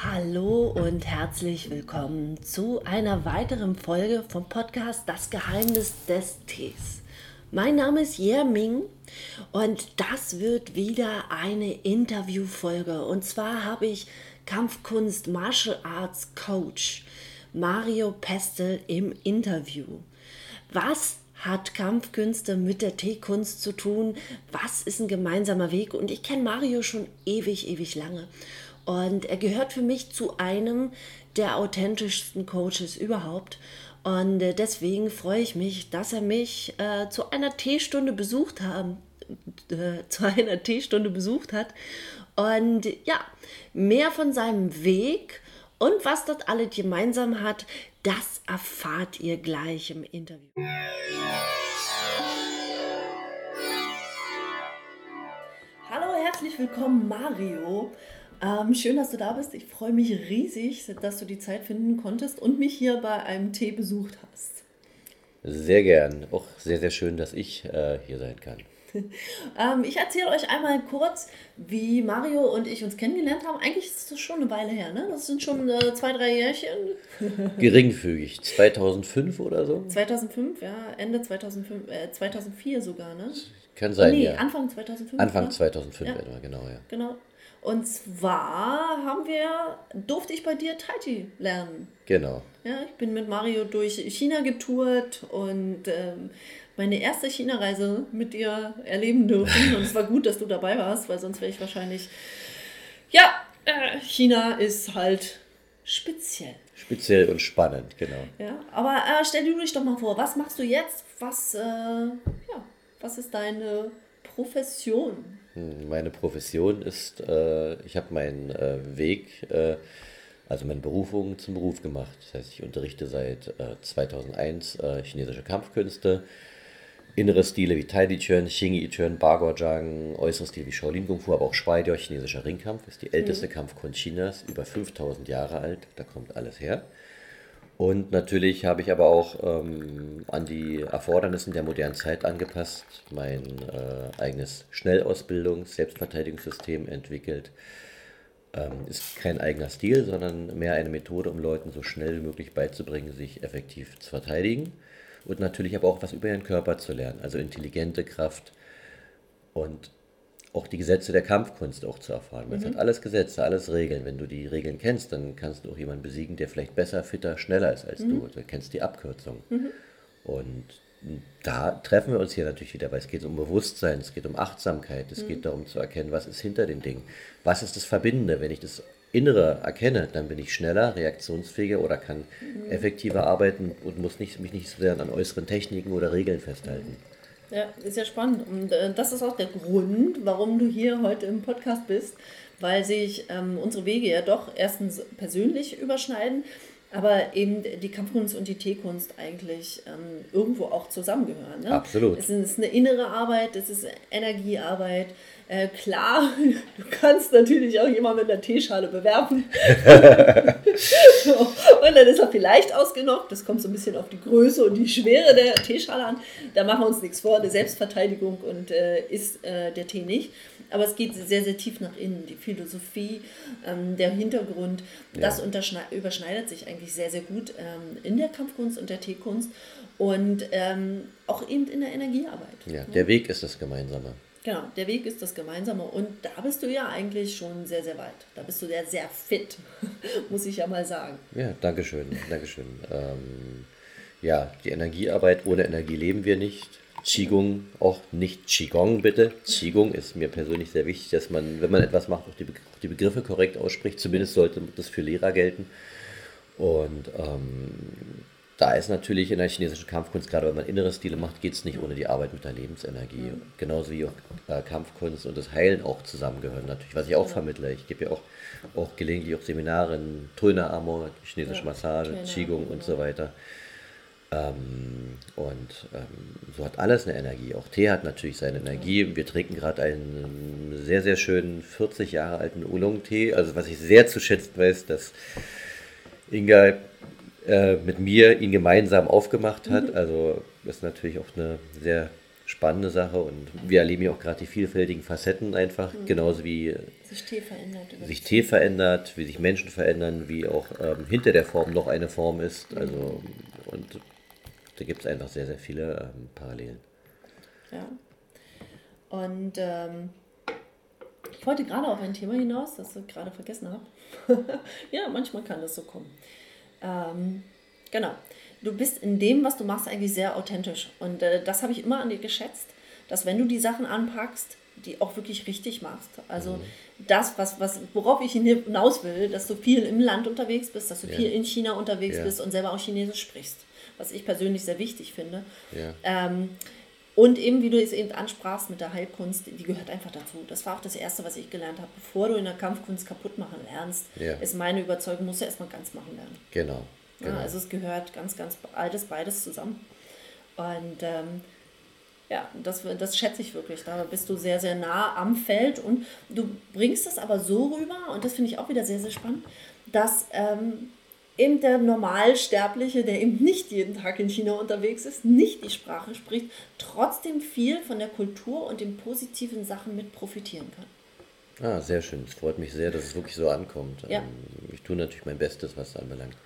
Hallo und herzlich willkommen zu einer weiteren Folge vom Podcast Das Geheimnis des Tees. Mein Name ist Ming und das wird wieder eine Interviewfolge. Und zwar habe ich Kampfkunst Martial Arts Coach Mario Pestel im Interview. Was hat Kampfkünste mit der Teekunst zu tun? Was ist ein gemeinsamer Weg? Und ich kenne Mario schon ewig, ewig lange. Und er gehört für mich zu einem der authentischsten Coaches überhaupt. Und äh, deswegen freue ich mich, dass er mich äh, zu einer Teestunde besucht haben, äh, zu einer Teestunde besucht hat. Und ja, mehr von seinem Weg und was das alles gemeinsam hat, das erfahrt ihr gleich im Interview. Hallo, herzlich willkommen, Mario. Ähm, schön, dass du da bist. Ich freue mich riesig, dass du die Zeit finden konntest und mich hier bei einem Tee besucht hast. Sehr gern. Auch sehr, sehr schön, dass ich äh, hier sein kann. ähm, ich erzähle euch einmal kurz, wie Mario und ich uns kennengelernt haben. Eigentlich ist das schon eine Weile her, ne? Das sind schon äh, zwei, drei Jährchen. Geringfügig. 2005 oder so? 2005, ja. Ende 2005, äh, 2004 sogar, ne? Kann sein, nee, ja. Anfang 2005. Anfang ja? 2005, ja. etwa, genau, ja. Genau. Und zwar haben wir, durfte ich bei dir Taiji lernen. Genau. Ja, ich bin mit Mario durch China getourt und ähm, meine erste China-Reise mit dir erleben dürfen. Und es war gut, dass du dabei warst, weil sonst wäre ich wahrscheinlich. Ja, äh, China ist halt speziell. Speziell und spannend, genau. Ja, aber äh, stell dir dich doch mal vor, was machst du jetzt? Was, äh, ja, was ist deine Profession? Meine Profession ist, äh, ich habe meinen äh, Weg, äh, also meine Berufung zum Beruf gemacht. Das heißt, ich unterrichte seit 2001 äh, chinesische Kampfkünste, innere Stile wie Tai Chi Chuan, Xing Chuan, Bagorjang, äußere Stile wie Shaolin Kung Fu, aber auch Schweidio, chinesischer Ringkampf, ist die älteste mhm. Kampfkunst Chinas, über 5000 Jahre alt, da kommt alles her. Und natürlich habe ich aber auch ähm, an die Erfordernissen der modernen Zeit angepasst, mein äh, eigenes Schnellausbildungs-, Selbstverteidigungssystem entwickelt. Ähm, ist kein eigener Stil, sondern mehr eine Methode, um Leuten so schnell wie möglich beizubringen, sich effektiv zu verteidigen. Und natürlich aber auch was über ihren Körper zu lernen, also intelligente Kraft und auch die Gesetze der Kampfkunst auch zu erfahren. Mhm. Es hat alles Gesetze, alles Regeln. Wenn du die Regeln kennst, dann kannst du auch jemanden besiegen, der vielleicht besser, fitter, schneller ist als mhm. du. Du kennst die Abkürzung. Mhm. Und da treffen wir uns hier natürlich wieder, weil es geht um Bewusstsein, es geht um Achtsamkeit, es geht mhm. darum zu erkennen, was ist hinter den Dingen. Was ist das Verbindende? Wenn ich das Innere erkenne, dann bin ich schneller, reaktionsfähiger oder kann mhm. effektiver arbeiten und muss nicht, mich nicht so sehr an äußeren Techniken oder Regeln festhalten. Ja, ist ja spannend. Und äh, das ist auch der Grund, warum du hier heute im Podcast bist, weil sich ähm, unsere Wege ja doch erstens persönlich überschneiden, aber eben die Kampfkunst und die Teekunst eigentlich ähm, irgendwo auch zusammengehören. Ne? Absolut. Es ist eine innere Arbeit, es ist Energiearbeit, äh, klar, du kannst natürlich auch jemanden mit einer Teeschale bewerben. so. Und dann ist er vielleicht ausgenockt. Das kommt so ein bisschen auf die Größe und die Schwere der Teeschale an. Da machen wir uns nichts vor. Eine Selbstverteidigung und äh, ist äh, der Tee nicht. Aber es geht sehr, sehr tief nach innen. Die Philosophie, ähm, der Hintergrund, ja. das überschneidet sich eigentlich sehr, sehr gut ähm, in der Kampfkunst und der Teekunst und ähm, auch eben in der Energiearbeit. Ja, der Weg ist das Gemeinsame. Genau, der Weg ist das Gemeinsame und da bist du ja eigentlich schon sehr, sehr weit. Da bist du ja sehr fit, muss ich ja mal sagen. Ja, danke schön, danke schön. Ähm, ja, die Energiearbeit, ohne Energie leben wir nicht. Qigong auch nicht Qigong bitte. Qigong ist mir persönlich sehr wichtig, dass man, wenn man etwas macht, auch die, die Begriffe korrekt ausspricht. Zumindest sollte das für Lehrer gelten. Und ähm, da ist natürlich in der chinesischen Kampfkunst, gerade wenn man innere Stile macht, geht es nicht ohne die Arbeit mit der Lebensenergie. Mhm. Genauso wie auch äh, Kampfkunst und das Heilen auch zusammengehören natürlich, was ich auch ja. vermittle. Ich gebe ja auch, auch gelegentlich auch Seminare in Tulna Amor, chinesische ja. Massage, Trainer. Qigong und so weiter. Ähm, und ähm, so hat alles eine Energie. Auch Tee hat natürlich seine Energie. Wir trinken gerade einen sehr, sehr schönen 40 Jahre alten Oolong-Tee. Also was ich sehr zu schätzen weiß, dass Inga äh, mit mir ihn gemeinsam aufgemacht hat. Mhm. Also ist natürlich auch eine sehr spannende Sache und wir erleben ja auch gerade die vielfältigen Facetten einfach, mhm. genauso wie sich Tee verändert. Sich Tee verändert, wie sich Menschen verändern, wie auch ähm, hinter der Form noch eine Form ist. Mhm. Also und da gibt es einfach sehr, sehr viele ähm, Parallelen. Ja. Und ähm, ich wollte gerade auf ein Thema hinaus, das ich gerade vergessen habe. ja, manchmal kann das so kommen. Ähm, genau. Du bist in dem, was du machst, eigentlich sehr authentisch. Und äh, das habe ich immer an dir geschätzt, dass wenn du die Sachen anpackst, die auch wirklich richtig machst. Also mhm. das, was, was, worauf ich hinaus will, dass du viel im Land unterwegs bist, dass du ja. viel in China unterwegs ja. bist und selber auch Chinesisch sprichst, was ich persönlich sehr wichtig finde. Ja. Ähm, und eben, wie du es eben ansprachst mit der Heilkunst, die gehört einfach dazu. Das war auch das Erste, was ich gelernt habe. Bevor du in der Kampfkunst kaputt machen lernst, ja. ist meine Überzeugung, musst du erstmal ganz machen lernen. Genau. genau. Ja, also es gehört ganz, ganz altes beides zusammen. Und ähm, ja, das, das schätze ich wirklich. Da bist du sehr, sehr nah am Feld und du bringst es aber so rüber, und das finde ich auch wieder sehr, sehr spannend, dass ähm, eben der Normalsterbliche, der eben nicht jeden Tag in China unterwegs ist, nicht die Sprache spricht, trotzdem viel von der Kultur und den positiven Sachen mit profitieren kann. Ah, sehr schön. Es freut mich sehr, dass es wirklich so ankommt. Ja. Ähm, ich tue natürlich mein Bestes, was das anbelangt.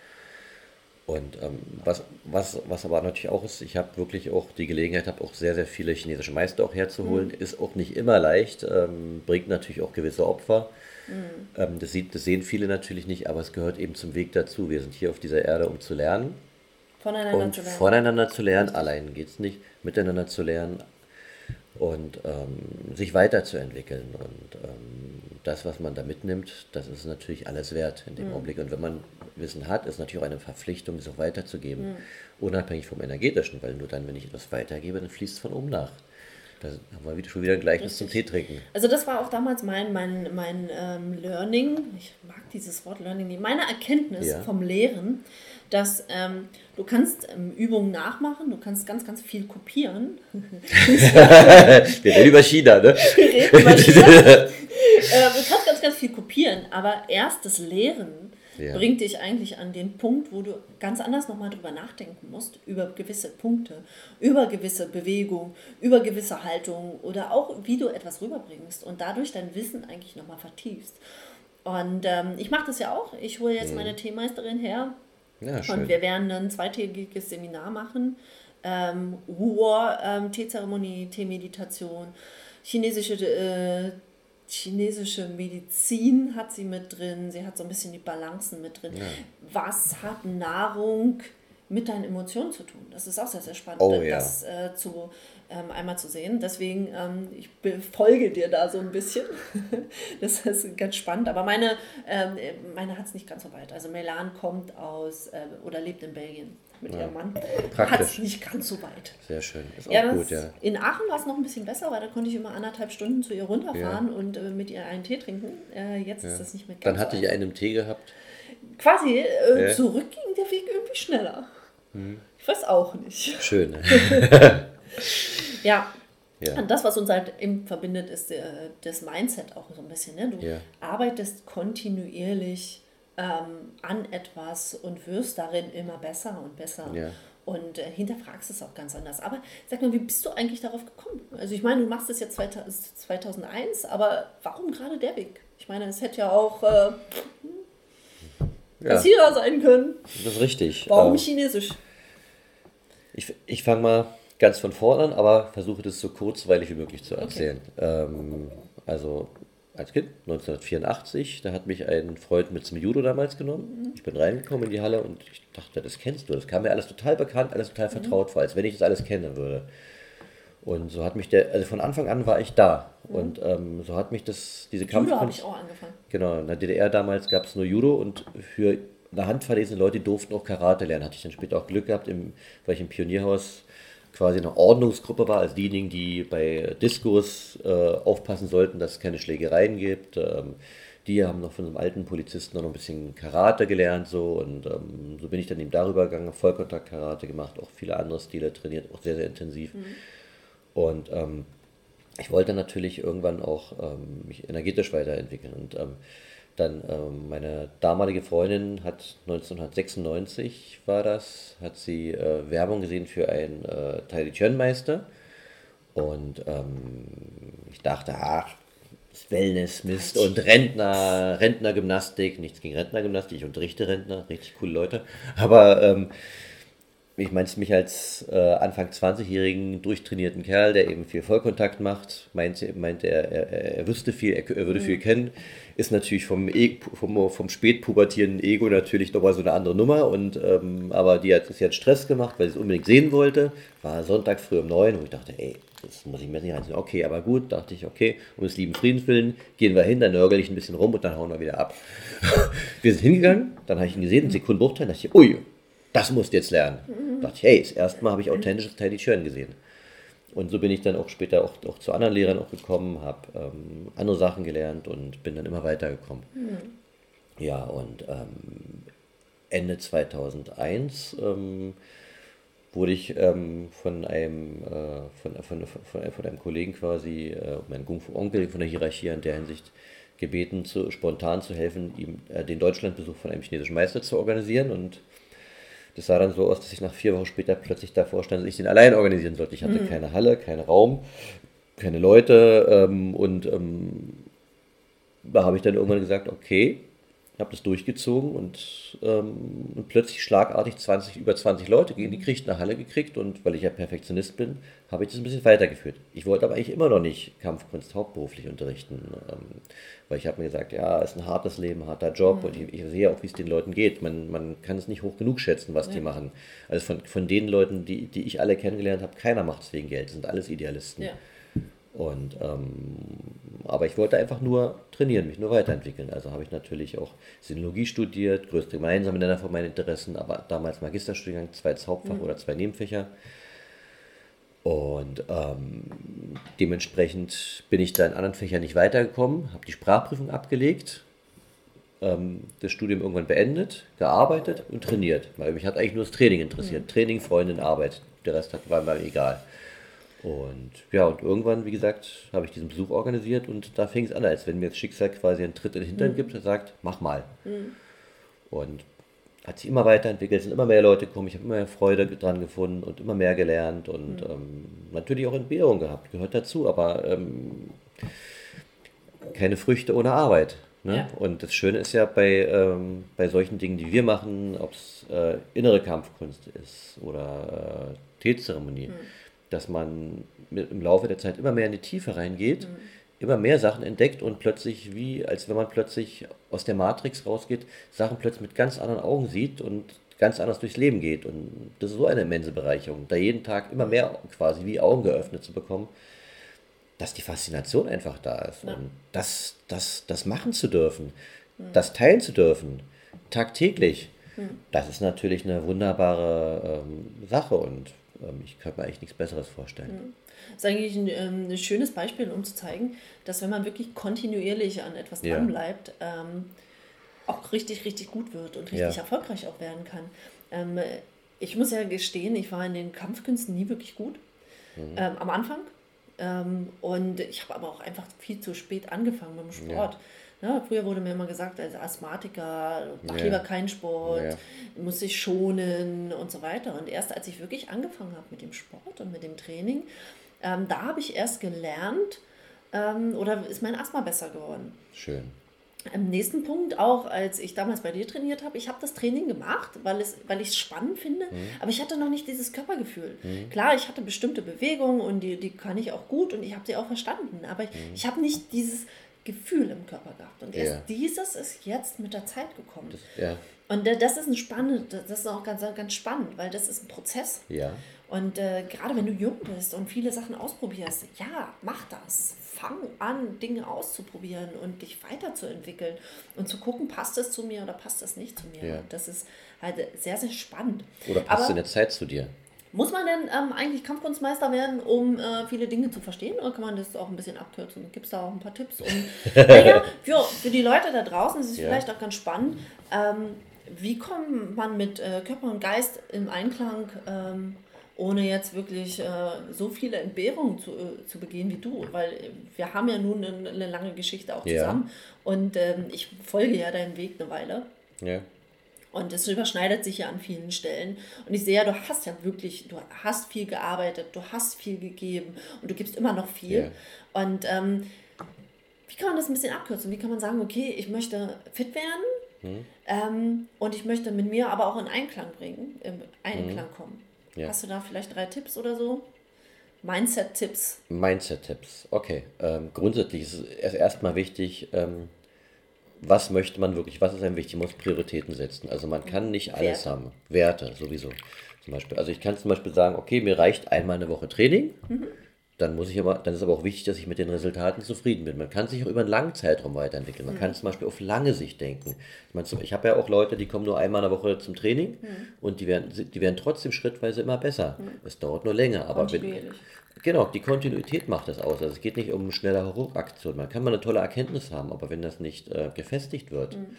Und ähm, was, was, was aber natürlich auch ist, ich habe wirklich auch die Gelegenheit, habe auch sehr, sehr viele chinesische Meister auch herzuholen. Mhm. Ist auch nicht immer leicht, ähm, bringt natürlich auch gewisse Opfer. Mhm. Ähm, das, sieht, das sehen viele natürlich nicht, aber es gehört eben zum Weg dazu. Wir sind hier auf dieser Erde, um zu lernen. Voneinander und zu lernen. Voneinander zu lernen, allein geht es nicht, miteinander zu lernen und ähm, sich weiterzuentwickeln. Und ähm, das, was man da mitnimmt, das ist natürlich alles wert in dem mhm. Augenblick. Und wenn man Wissen hat, ist natürlich auch eine Verpflichtung, es auch weiterzugeben, mhm. unabhängig vom energetischen, weil nur dann, wenn ich etwas weitergebe, dann fließt es von oben nach. Da haben wir wieder, schon wieder ein Gleichnis zum Tee trinken. Also das war auch damals mein, mein, mein ähm, Learning, ich mag dieses Wort Learning nicht, meine Erkenntnis ja. vom Lehren, dass ähm, du kannst ähm, Übungen nachmachen, du kannst ganz, ganz viel kopieren. Wir reden über China, ne? Wir reden über China. äh, du kannst ganz, ganz viel kopieren, aber erst das Lehren ja. bringt dich eigentlich an den Punkt, wo du ganz anders nochmal drüber nachdenken musst, über gewisse Punkte, über gewisse Bewegung, über gewisse Haltung oder auch, wie du etwas rüberbringst und dadurch dein Wissen eigentlich nochmal vertiefst. Und ähm, ich mache das ja auch. Ich hole jetzt mhm. meine Teemeisterin her ja, und wir werden ein zweitägiges Seminar machen. Ähm, Ruhr, ähm, Teezeremonie, Teemeditation, chinesische äh, chinesische Medizin hat sie mit drin, sie hat so ein bisschen die Balancen mit drin. Ja. Was hat Nahrung mit deinen Emotionen zu tun? Das ist auch sehr, sehr spannend, oh, das äh, zu, ähm, einmal zu sehen. Deswegen, ähm, ich folge dir da so ein bisschen. das ist ganz spannend. Aber meine, ähm, meine hat es nicht ganz so weit. Also Melan kommt aus äh, oder lebt in Belgien mit ja. ihrem Mann. Hat es nicht ganz so weit. Sehr schön. Ist auch ja, gut, ja. In Aachen war es noch ein bisschen besser, weil da konnte ich immer anderthalb Stunden zu ihr runterfahren ja. und äh, mit ihr einen Tee trinken. Äh, jetzt ist das nicht mehr ganz Dann hatte so ich einen Tee gehabt. Quasi äh, zurück ging der Weg irgendwie schneller. Hm. Ich weiß auch nicht. Schön. ja. Ja. Und das, was uns halt eben verbindet, ist äh, das Mindset auch so ein bisschen. Ne? Du ja. arbeitest kontinuierlich ähm, an etwas und wirst darin immer besser und besser. Ja. Und äh, hinterfragst es auch ganz anders. Aber sag mal, wie bist du eigentlich darauf gekommen? Also ich meine, du machst es jetzt 2001, aber warum gerade der Weg? Ich meine, es hätte ja auch äh, Kassierer ja. sein können. Das ist richtig. Warum ähm, Chinesisch? Ich, ich fange mal ganz von vorne an, aber versuche das so kurzweilig wie möglich zu erzählen. Okay. Ähm, also als Kind, 1984, da hat mich ein Freund mit zum Judo damals genommen. Mhm. Ich bin reingekommen in die Halle und ich dachte, das kennst du. Das kam mir alles total bekannt, alles total mhm. vertraut vor, als wenn ich das alles kennen würde. Und so hat mich der, also von Anfang an war ich da. Mhm. Und ähm, so hat mich das, diese Kampf. Judo habe ich auch angefangen. Genau, in der DDR damals gab es nur Judo und für eine Handvoll dieser Leute durften auch Karate lernen. Hatte ich dann später auch Glück gehabt, im, weil ich im Pionierhaus quasi eine Ordnungsgruppe war, als diejenigen, die bei Diskurs äh, aufpassen sollten, dass es keine Schlägereien gibt. Ähm, die haben noch von einem alten Polizisten noch ein bisschen Karate gelernt, so und ähm, so bin ich dann eben darüber gegangen, Vollkontakt-Karate gemacht, auch viele andere Stile trainiert, auch sehr, sehr intensiv. Mhm. Und ähm, ich wollte natürlich irgendwann auch ähm, mich energetisch weiterentwickeln und ähm, dann ähm, meine damalige Freundin hat 1996 war das, hat sie äh, Werbung gesehen für einen äh, Tai Chi Meister Und ähm, ich dachte, ach, Wellness, Mist und Rentner, Rentnergymnastik, nichts gegen Rentnergymnastik, ich unterrichte Rentner, richtig coole Leute. Aber ähm, ich meine es mich als äh, Anfang 20-jährigen durchtrainierten Kerl, der eben viel Vollkontakt macht, meinte, meinte er, er, er wüsste viel, er, er würde mhm. viel kennen, ist natürlich vom, e vom, vom spätpubertierenden Ego natürlich nochmal so eine andere Nummer. Und, ähm, aber die hat, sie hat Stress gemacht, weil sie es unbedingt sehen wollte. War Sonntag früh um neun, wo ich dachte, ey, das muss ich mir nicht reinziehen. Okay, aber gut, dachte ich, okay, um des lieben Friedens willen, gehen wir hin, dann nörgel ich ein bisschen rum und dann hauen wir wieder ab. wir sind hingegangen, dann habe ich ihn gesehen, einen Sekundenbruchteil, dachte ich, ui, das musst du jetzt lernen. Mhm. dachte ich, hey, das erste Mal habe ich authentisches Tai Chi gesehen. Und so bin ich dann auch später auch, auch zu anderen Lehrern auch gekommen, habe ähm, andere Sachen gelernt und bin dann immer weitergekommen. Mhm. Ja, und ähm, Ende 2001 ähm, wurde ich ähm, von, einem, äh, von, von, von, von, einem Kollegen quasi, äh, mein Kung-Fu-Onkel von der Hierarchie in der Hinsicht gebeten, zu, spontan zu helfen, ihm äh, den Deutschlandbesuch von einem chinesischen Meister zu organisieren. Und das sah dann so aus, dass ich nach vier Wochen später plötzlich davor stand, dass ich den allein organisieren sollte. Ich hatte mhm. keine Halle, keinen Raum, keine Leute ähm, und ähm, da habe ich dann irgendwann gesagt, okay, habe das durchgezogen und, ähm, und, plötzlich schlagartig 20, über 20 Leute in die kriegt eine Halle gekriegt und weil ich ja Perfektionist bin, habe ich das ein bisschen weitergeführt. Ich wollte aber eigentlich immer noch nicht Kampfkunst hauptberuflich unterrichten, ähm, weil ich habe mir gesagt, ja, es ist ein hartes Leben, harter Job mhm. und ich, ich, sehe auch, wie es den Leuten geht. Man, man kann es nicht hoch genug schätzen, was ja. die machen. Also von, von den Leuten, die, die ich alle kennengelernt habe, keiner macht es wegen Geld, das sind alles Idealisten. Ja. Und, ähm, aber ich wollte einfach nur trainieren, mich nur weiterentwickeln. Also habe ich natürlich auch Sinologie studiert, größte gemeinsame Nenner von meinen Interessen, aber damals Magisterstudiengang, zwei Hauptfach mhm. oder zwei Nebenfächer. Und ähm, dementsprechend bin ich da in anderen Fächern nicht weitergekommen, habe die Sprachprüfung abgelegt, ähm, das Studium irgendwann beendet, gearbeitet und trainiert. Weil mich hat eigentlich nur das Training interessiert. Mhm. Training, Freundin, Arbeit. Der Rest war mir egal. Und ja, und irgendwann, wie gesagt, habe ich diesen Besuch organisiert und da fing es an, als wenn mir das Schicksal quasi einen Tritt in den Hintern mhm. gibt und sagt, mach mal. Mhm. Und hat sich immer weiterentwickelt, sind immer mehr Leute gekommen, ich habe immer mehr Freude dran gefunden und immer mehr gelernt und mhm. ähm, natürlich auch Entbehrung gehabt, gehört dazu, aber ähm, keine Früchte ohne Arbeit. Ne? Ja. Und das Schöne ist ja bei, ähm, bei solchen Dingen, die wir machen, ob es äh, innere Kampfkunst ist oder äh, Teezeremonie, mhm dass man im Laufe der Zeit immer mehr in die Tiefe reingeht, mhm. immer mehr Sachen entdeckt und plötzlich, wie als wenn man plötzlich aus der Matrix rausgeht, Sachen plötzlich mit ganz anderen Augen sieht und ganz anders durchs Leben geht. Und das ist so eine immense Bereicherung, da jeden Tag immer mehr quasi wie Augen geöffnet zu bekommen, dass die Faszination einfach da ist. Ja. Und das, das, das machen zu dürfen, mhm. das teilen zu dürfen, tagtäglich, mhm. das ist natürlich eine wunderbare ähm, Sache und ich könnte mir eigentlich nichts Besseres vorstellen. Das ist eigentlich ein, ähm, ein, schönes Beispiel, um zu zeigen, dass wenn man wirklich kontinuierlich an etwas ja. dranbleibt, ähm, auch richtig, richtig gut wird und richtig ja. erfolgreich auch werden kann. Ähm, ich muss ja gestehen, ich war in den Kampfkünsten nie wirklich gut. Mhm. Ähm, am Anfang. Ähm, und ich habe aber auch einfach viel zu spät angefangen mit dem Sport. Ja. Ja, früher wurde mir immer gesagt, als Asthmatiker, mach ja. lieber keinen Sport, ja. muss sich schonen und so weiter. Und erst als ich wirklich angefangen habe mit dem Sport und mit dem Training, ähm, da habe ich erst gelernt, ähm, oder ist mein Asthma besser geworden. Schön. Im nächsten Punkt, auch als ich damals bei dir trainiert habe, ich habe das Training gemacht, weil, es, weil ich es spannend finde, mhm. aber ich hatte noch nicht dieses Körpergefühl. Mhm. Klar, ich hatte bestimmte Bewegungen und die, die kann ich auch gut und ich habe sie auch verstanden, aber mhm. ich habe nicht dieses Gefühl im Körper gehabt. Und erst ja. dieses ist jetzt mit der Zeit gekommen. Das, ja. Und äh, das ist ein spannend, das ist auch ganz, ganz spannend, weil das ist ein Prozess. Ja. Und äh, gerade wenn du jung bist und viele Sachen ausprobierst, ja, mach das. Fang an, Dinge auszuprobieren und dich weiterzuentwickeln und zu gucken, passt das zu mir oder passt das nicht zu mir. Ja. Das ist halt sehr, sehr spannend. Oder passt Aber, in der Zeit zu dir? Muss man denn ähm, eigentlich Kampfkunstmeister werden, um äh, viele Dinge zu verstehen? Oder kann man das auch ein bisschen abkürzen? Gibt es da auch ein paar Tipps? Um, naja, für, für die Leute da draußen ist es ja. vielleicht auch ganz spannend. Ähm, wie kommt man mit äh, Körper und Geist im Einklang, ähm, ohne jetzt wirklich äh, so viele Entbehrungen zu, äh, zu begehen wie du? Weil wir haben ja nun eine, eine lange Geschichte auch zusammen. Ja. Und ähm, ich folge ja deinen Weg eine Weile. Ja. Und es überschneidet sich ja an vielen Stellen. Und ich sehe ja, du hast ja wirklich, du hast viel gearbeitet, du hast viel gegeben und du gibst immer noch viel. Yeah. Und ähm, wie kann man das ein bisschen abkürzen? Wie kann man sagen, okay, ich möchte fit werden hm. ähm, und ich möchte mit mir aber auch in Einklang bringen, im Einklang hm. kommen. Ja. Hast du da vielleicht drei Tipps oder so? Mindset-Tipps. Mindset-Tipps, okay. Ähm, grundsätzlich ist es erstmal wichtig, ähm, was möchte man wirklich, was ist einem wichtig, man muss Prioritäten setzen. Also man kann nicht alles Werte. haben. Werte sowieso. Zum Beispiel. Also ich kann zum Beispiel sagen, okay, mir reicht einmal eine Woche Training. Mhm. Dann muss ich aber, dann ist aber auch wichtig, dass ich mit den Resultaten zufrieden bin. Man kann sich auch über einen langen Zeitraum weiterentwickeln. Man mhm. kann zum Beispiel auf lange Sicht denken. Ich, meine, ich habe ja auch Leute, die kommen nur einmal in der Woche zum Training mhm. und die werden, die werden trotzdem schrittweise immer besser. Mhm. Es dauert nur länger. Aber wenn, Genau, die Kontinuität macht das aus. Also es geht nicht um schnelle Ruckaktion. Man kann mal eine tolle Erkenntnis haben, aber wenn das nicht äh, gefestigt wird, mhm.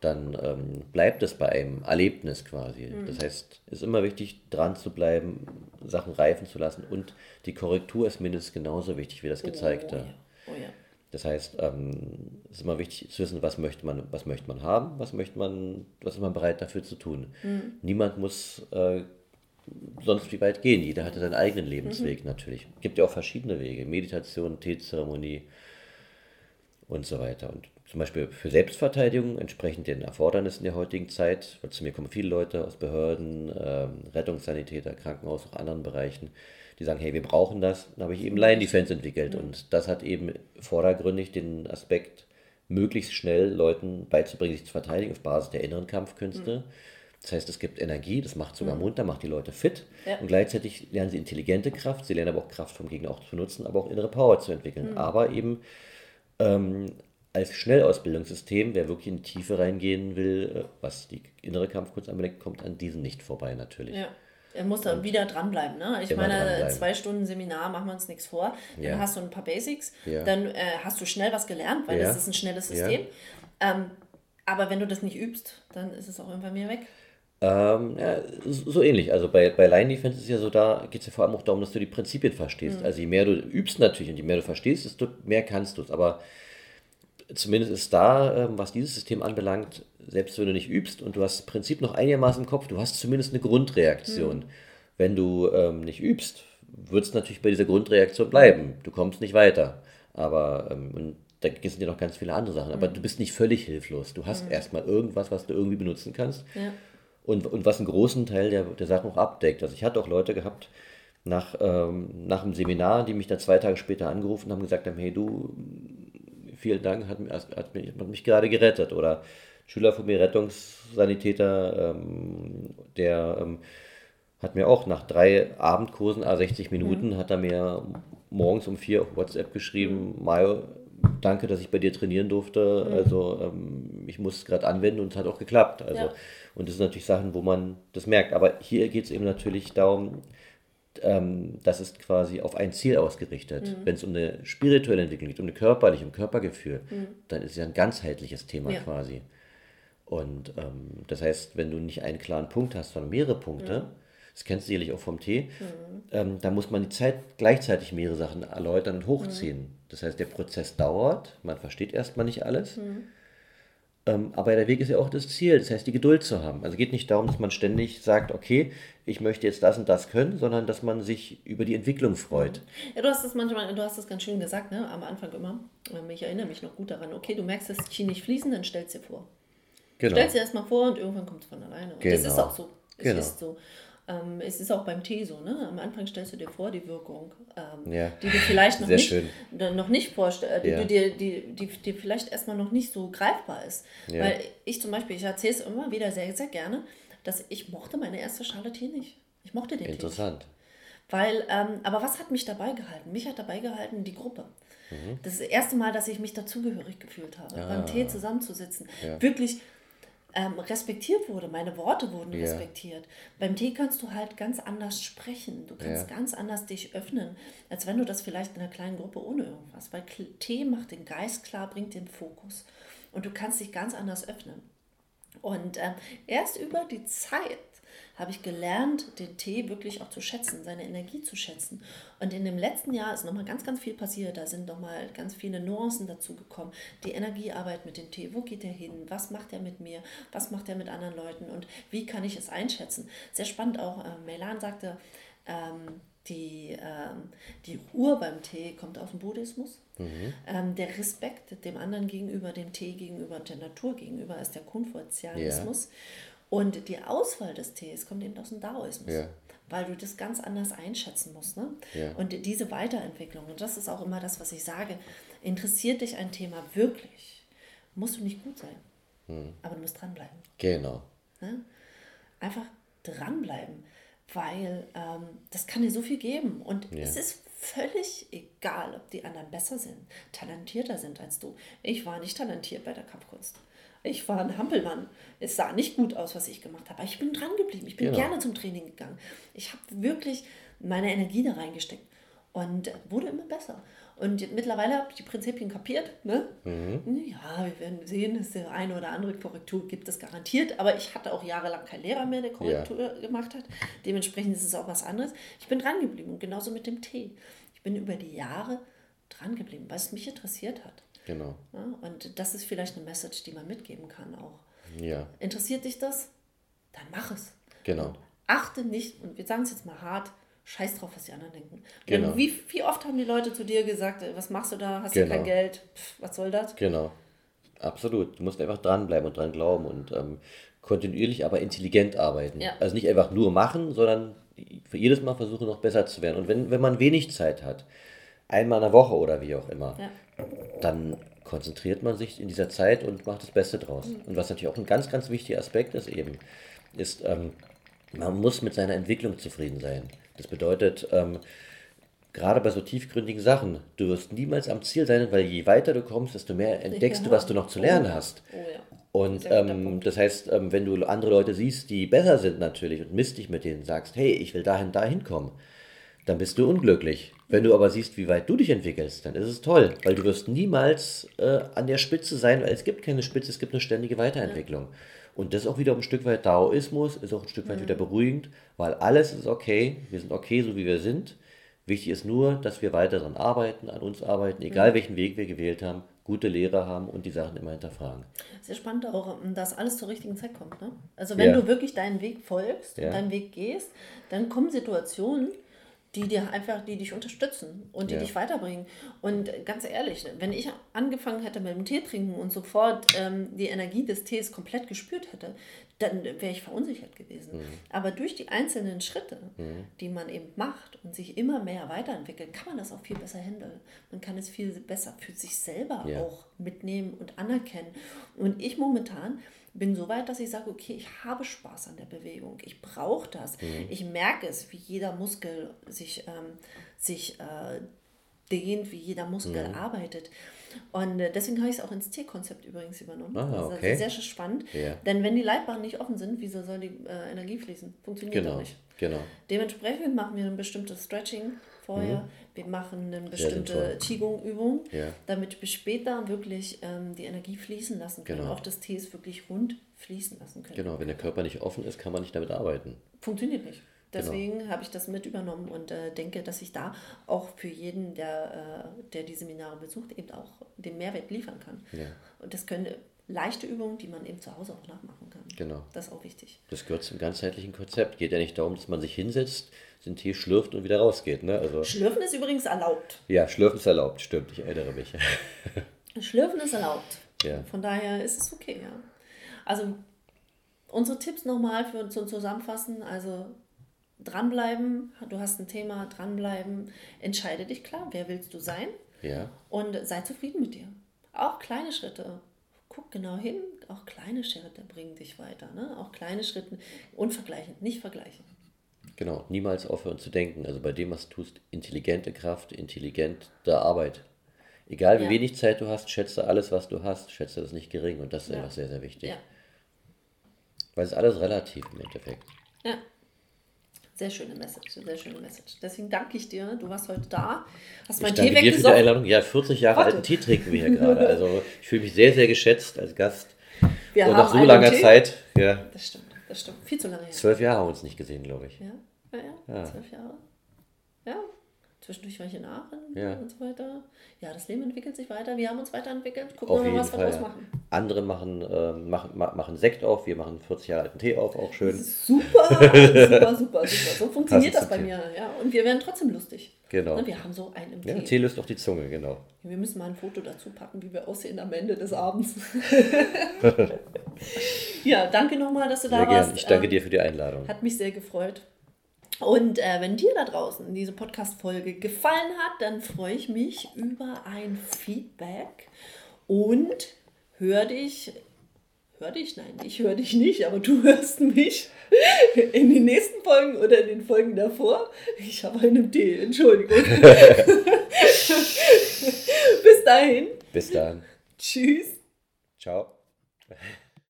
dann ähm, bleibt es bei einem Erlebnis quasi. Mhm. Das heißt, es ist immer wichtig, dran zu bleiben, Sachen reifen zu lassen und die Korrektur ist mindestens genauso wichtig wie das oh, Gezeigte. Oh, ja. Oh, ja. Das heißt, ähm, es ist immer wichtig zu wissen, was möchte man, was möchte man haben, was möchte man, was ist man bereit dafür zu tun. Mhm. Niemand muss äh, sonst wie weit gehen. Jeder hatte seinen eigenen Lebensweg mhm. natürlich. Es gibt ja auch verschiedene Wege. Meditation, Teezeremonie und so weiter. Und zum Beispiel für Selbstverteidigung, entsprechend den Erfordernissen der heutigen Zeit, weil zu mir kommen viele Leute aus Behörden, ähm, Rettungssanitäter, Krankenhaus, auch anderen Bereichen, die sagen, hey, wir brauchen das. Dann habe ich eben Line Defense entwickelt. Mhm. Und das hat eben vordergründig den Aspekt, möglichst schnell Leuten beizubringen, sich zu verteidigen auf Basis der inneren Kampfkünste. Mhm das heißt, es gibt Energie, das macht sogar mhm. munter, macht die Leute fit. Ja. Und gleichzeitig lernen sie intelligente Kraft, sie lernen aber auch Kraft vom Gegner auch zu nutzen, aber auch innere Power zu entwickeln. Mhm. Aber eben ähm, als Schnellausbildungssystem, wer wirklich in die Tiefe reingehen will, äh, was die innere Kampfkunst anbelangt, kommt an diesen nicht vorbei natürlich. Ja. Er muss da wieder dranbleiben. Ne? Ich meine, zwei Stunden Seminar machen wir uns nichts vor. Dann ja. hast du ein paar Basics, ja. dann äh, hast du schnell was gelernt, weil das ist ein schnelles System. Ähm, aber wenn du das nicht übst, dann ist es auch irgendwann wieder weg. Ähm, ja, so ähnlich. Also bei, bei Line Defense ist es ja so, da geht es ja vor allem auch darum, dass du die Prinzipien verstehst. Mhm. Also je mehr du übst natürlich und je mehr du verstehst, desto mehr kannst du es. Aber zumindest ist da, ähm, was dieses System anbelangt, selbst wenn du nicht übst und du hast das Prinzip noch einigermaßen im Kopf, du hast zumindest eine Grundreaktion. Mhm. Wenn du ähm, nicht übst, wird es natürlich bei dieser Grundreaktion bleiben. Du kommst nicht weiter. Aber ähm, und da sind ja noch ganz viele andere Sachen. Aber mhm. du bist nicht völlig hilflos. Du hast mhm. erstmal irgendwas, was du irgendwie benutzen kannst. Ja und, und was einen großen Teil der, der Sachen auch abdeckt. Also ich hatte auch Leute gehabt nach, ähm, nach einem Seminar, die mich dann zwei Tage später angerufen haben und gesagt haben, hey du, vielen Dank, hat, hat, mich, hat mich gerade gerettet. Oder Schüler von mir, Rettungssanitäter, ähm, der ähm, hat mir auch nach drei Abendkursen, a 60 Minuten, mhm. hat er mir morgens um vier auf WhatsApp geschrieben, Mario, danke, dass ich bei dir trainieren durfte. Mhm. Also ähm, ich muss es gerade anwenden und es hat auch geklappt. Also, ja. Und das sind natürlich Sachen, wo man das merkt. Aber hier geht es eben natürlich darum, ähm, das ist quasi auf ein Ziel ausgerichtet. Mhm. Wenn es um eine spirituelle Entwicklung geht, um eine körperliche, um Körpergefühl, mhm. dann ist es ja ein ganzheitliches Thema ja. quasi. Und ähm, das heißt, wenn du nicht einen klaren Punkt hast, sondern mehrere Punkte, mhm das kennst du sicherlich auch vom Tee, mhm. ähm, da muss man die Zeit gleichzeitig mehrere Sachen erläutern und hochziehen. Mhm. Das heißt, der Prozess dauert, man versteht erstmal nicht alles. Ähm, aber der Weg ist ja auch das Ziel, das heißt, die Geduld zu haben. Also es geht nicht darum, dass man ständig sagt, okay, ich möchte jetzt das und das können, sondern dass man sich über die Entwicklung freut. Ja, du hast das manchmal, du hast das ganz schön gesagt, ne? am Anfang immer. Ähm, ich erinnere mich noch gut daran, okay, du merkst, dass Ski nicht fließen, dann stellst dir vor. Genau. Stellst dir erstmal vor und irgendwann kommt es von alleine. Und genau. das ist auch so. Es genau. ist so. Ähm, es ist auch beim Tee so, ne? Am Anfang stellst du dir vor die Wirkung, ähm, ja. die du vielleicht noch Sehr nicht, schön. noch nicht vorstellst, äh, die, ja. die, die, die, die vielleicht erstmal noch nicht so greifbar ist. Ja. Weil ich zum Beispiel, ich erzähle es immer wieder sehr, sehr gerne, dass ich mochte meine erste Schale Tee nicht. Ich mochte den Interessant. Tee nicht. Weil, ähm, aber was hat mich dabei gehalten? Mich hat dabei gehalten die Gruppe. Mhm. Das ist das erste Mal, dass ich mich dazugehörig gefühlt habe, ah. beim Tee zusammenzusitzen. Wirklich ähm, respektiert wurde. Meine Worte wurden ja. respektiert. Beim Tee kannst du halt ganz anders sprechen. Du kannst ja. ganz anders dich öffnen, als wenn du das vielleicht in einer kleinen Gruppe ohne irgendwas. Weil Tee macht den Geist klar, bringt den Fokus. Und du kannst dich ganz anders öffnen. Und ähm, erst über die Zeit habe ich gelernt, den Tee wirklich auch zu schätzen, seine Energie zu schätzen. Und in dem letzten Jahr ist nochmal ganz, ganz viel passiert. Da sind nochmal ganz viele Nuancen dazu gekommen. Die Energiearbeit mit dem Tee, wo geht er hin? Was macht er mit mir? Was macht er mit anderen Leuten? Und wie kann ich es einschätzen? Sehr spannend auch, äh, Melan sagte, ähm, die, ähm, die Ruhe beim Tee kommt aus dem Buddhismus. Mhm. Ähm, der Respekt dem anderen gegenüber, dem Tee gegenüber, der Natur gegenüber ist der Konfuzianismus. Ja. Und die Auswahl des Tees kommt eben aus dem Daoismus. Ja. Weil du das ganz anders einschätzen musst. Ne? Ja. Und diese Weiterentwicklung, und das ist auch immer das, was ich sage, interessiert dich ein Thema wirklich, musst du nicht gut sein. Mhm. Aber du musst dranbleiben. Genau. Ne? Einfach dranbleiben weil ähm, das kann dir so viel geben. Und ja. es ist völlig egal, ob die anderen besser sind, talentierter sind als du. Ich war nicht talentiert bei der Kampfkunst. Ich war ein Hampelmann. Es sah nicht gut aus, was ich gemacht habe. Aber ich bin dran geblieben. Ich bin genau. gerne zum Training gegangen. Ich habe wirklich meine Energie da reingesteckt und wurde immer besser. Und mittlerweile habe ich die Prinzipien kapiert. Ne? Mhm. Ja, wir werden sehen, dass der eine oder andere Korrektur gibt es garantiert. Aber ich hatte auch jahrelang keinen Lehrer mehr, der Korrektur ja. gemacht hat. Dementsprechend ist es auch was anderes. Ich bin dran geblieben und genauso mit dem Tee. Ich bin über die Jahre dran geblieben, weil es mich interessiert hat. Genau. Ja, und das ist vielleicht eine Message, die man mitgeben kann auch. Ja. Interessiert dich das? Dann mach es. Genau. Und achte nicht, und wir sagen es jetzt mal hart, scheiß drauf, was die anderen denken. Genau. Wie, wie oft haben die Leute zu dir gesagt, äh, was machst du da, hast genau. du kein Geld, Pff, was soll das? Genau, absolut. Du musst einfach dranbleiben und dran glauben und ähm, kontinuierlich, aber intelligent arbeiten. Ja. Also nicht einfach nur machen, sondern für jedes Mal versuchen, noch besser zu werden. Und wenn, wenn man wenig Zeit hat, einmal in der Woche oder wie auch immer, ja. dann konzentriert man sich in dieser Zeit und macht das Beste draus. Mhm. Und was natürlich auch ein ganz, ganz wichtiger Aspekt ist eben, ist, ähm, man muss mit seiner Entwicklung zufrieden sein. Das bedeutet, ähm, gerade bei so tiefgründigen Sachen, du wirst niemals am Ziel sein, weil je weiter du kommst, desto mehr entdeckst ja. du, was du noch zu lernen hast. Oh, ja. Und ähm, das heißt, ähm, wenn du andere Leute siehst, die besser sind natürlich und misst dich mit denen, sagst, hey, ich will dahin, dahin kommen, dann bist du unglücklich. Wenn du aber siehst, wie weit du dich entwickelst, dann ist es toll, weil du wirst niemals äh, an der Spitze sein, weil es gibt keine Spitze, es gibt eine ständige Weiterentwicklung. Ja. Und das ist auch wieder ein Stück weit Daoismus, ist auch ein Stück weit mhm. wieder beruhigend, weil alles ist okay, wir sind okay, so wie wir sind. Wichtig ist nur, dass wir weiter daran arbeiten, an uns arbeiten, egal mhm. welchen Weg wir gewählt haben, gute Lehrer haben und die Sachen immer hinterfragen. Sehr spannend auch, dass alles zur richtigen Zeit kommt. Ne? Also wenn ja. du wirklich deinen Weg folgst ja. deinen Weg gehst, dann kommen Situationen, die dir einfach, die dich unterstützen und die ja. dich weiterbringen. Und ganz ehrlich, wenn ich angefangen hätte mit dem Tee trinken und sofort ähm, die Energie des Tees komplett gespürt hätte, dann wäre ich verunsichert gewesen. Mhm. Aber durch die einzelnen Schritte, mhm. die man eben macht und sich immer mehr weiterentwickelt, kann man das auch viel besser handeln. Man kann es viel besser für sich selber ja. auch mitnehmen und anerkennen. Und ich momentan bin so weit, dass ich sage, okay, ich habe Spaß an der Bewegung, ich brauche das. Mhm. Ich merke es, wie jeder Muskel sich, ähm, sich äh, dehnt, wie jeder Muskel mhm. arbeitet. Und äh, deswegen habe ich es auch ins Tierkonzept übrigens übernommen. Ah, okay. Das ist sehr, sehr spannend. Ja. Denn wenn die Leitbahnen nicht offen sind, wieso soll die äh, Energie fließen? Funktioniert genau. doch nicht. Genau. Dementsprechend machen wir ein bestimmtes Stretching vorher. Mhm. Wir machen eine bestimmte Qigong-Übung, ja. damit wir später wirklich ähm, die Energie fließen lassen können, genau. auch das Tees wirklich rund fließen lassen können. Genau, wenn der Körper nicht offen ist, kann man nicht damit arbeiten. Funktioniert nicht. Genau. Deswegen genau. habe ich das mit übernommen und äh, denke, dass ich da auch für jeden, der, äh, der die Seminare besucht, eben auch den Mehrwert liefern kann. Ja. Und das können leichte Übungen, die man eben zu Hause auch nachmachen kann. Genau. Das ist auch wichtig. Das gehört zum ganzheitlichen Konzept. Geht ja nicht darum, dass man sich hinsetzt, den Tee schlürft und wieder rausgeht. Ne? Also, Schlürfen ist übrigens erlaubt. Ja, Schlürfen ist erlaubt, stimmt, ich erinnere mich. Schlürfen ist erlaubt. Ja. Von daher ist es okay, ja. Also unsere Tipps nochmal für zum Zusammenfassen. Also dranbleiben, du hast ein Thema, dranbleiben, entscheide dich klar, wer willst du sein? Ja. Und sei zufrieden mit dir. Auch kleine Schritte. Guck genau hin, auch kleine Schritte bringen dich weiter. Ne? Auch kleine Schritte unvergleichen, nicht vergleichen. Genau, niemals aufhören zu denken. Also bei dem, was du tust, intelligente Kraft, intelligente Arbeit. Egal wie ja. wenig Zeit du hast, schätze alles, was du hast, schätze das nicht gering und das ist ja. einfach sehr, sehr wichtig. Ja. Weil es ist alles relativ im Endeffekt. Ja. Sehr schöne Message, sehr schöne Message. Deswegen danke ich dir. Du warst heute da, hast meinen Tee weggesoffen. Dir für die Einladung. Ja, 40 Jahre Warte. alten Tee trinken wir hier gerade. Also ich fühle mich sehr, sehr geschätzt als Gast. Wir Und nach so langer Tee. Zeit. Ja. Das stimmt. das stimmt. Viel zu lange her. Zwölf Jahre haben wir uns nicht gesehen, glaube ich. Ja, ja, ja. Ja. Zwölf Jahre. Ja. Zwischendurch war ich in Aachen Ja. und so weiter. Ja, das Leben entwickelt sich weiter. Wir haben uns weiterentwickelt. Gucken wir mal, was wir Fall. draus machen. Andere machen, ähm, machen, ma- machen Sekt auf, wir machen 40 Jahre alten Tee auf, auch schön. Super, super, super, super. So funktioniert Passend das bei zum mir. Ja. Und wir werden trotzdem lustig. Genau. Ne, Wir haben so einen im Ja, Tee. Tee löst auch die Zunge, genau. Wir müssen mal ein Foto dazu packen, wie wir aussehen am Ende des Abends. ja, danke nochmal, dass du da Sehr warst. gern. Ich danke Ähm, dir für die Einladung. Hat mich sehr gefreut. Und äh, wenn dir da draußen diese Podcast-Folge gefallen hat, dann freue ich mich über ein Feedback und hör dich, hör dich, nein, ich höre dich nicht, aber du hörst mich in den nächsten Folgen oder in den Folgen davor. Ich habe einen Tee, Entschuldigung. Bis dahin, Bis dann. tschüss. Ciao.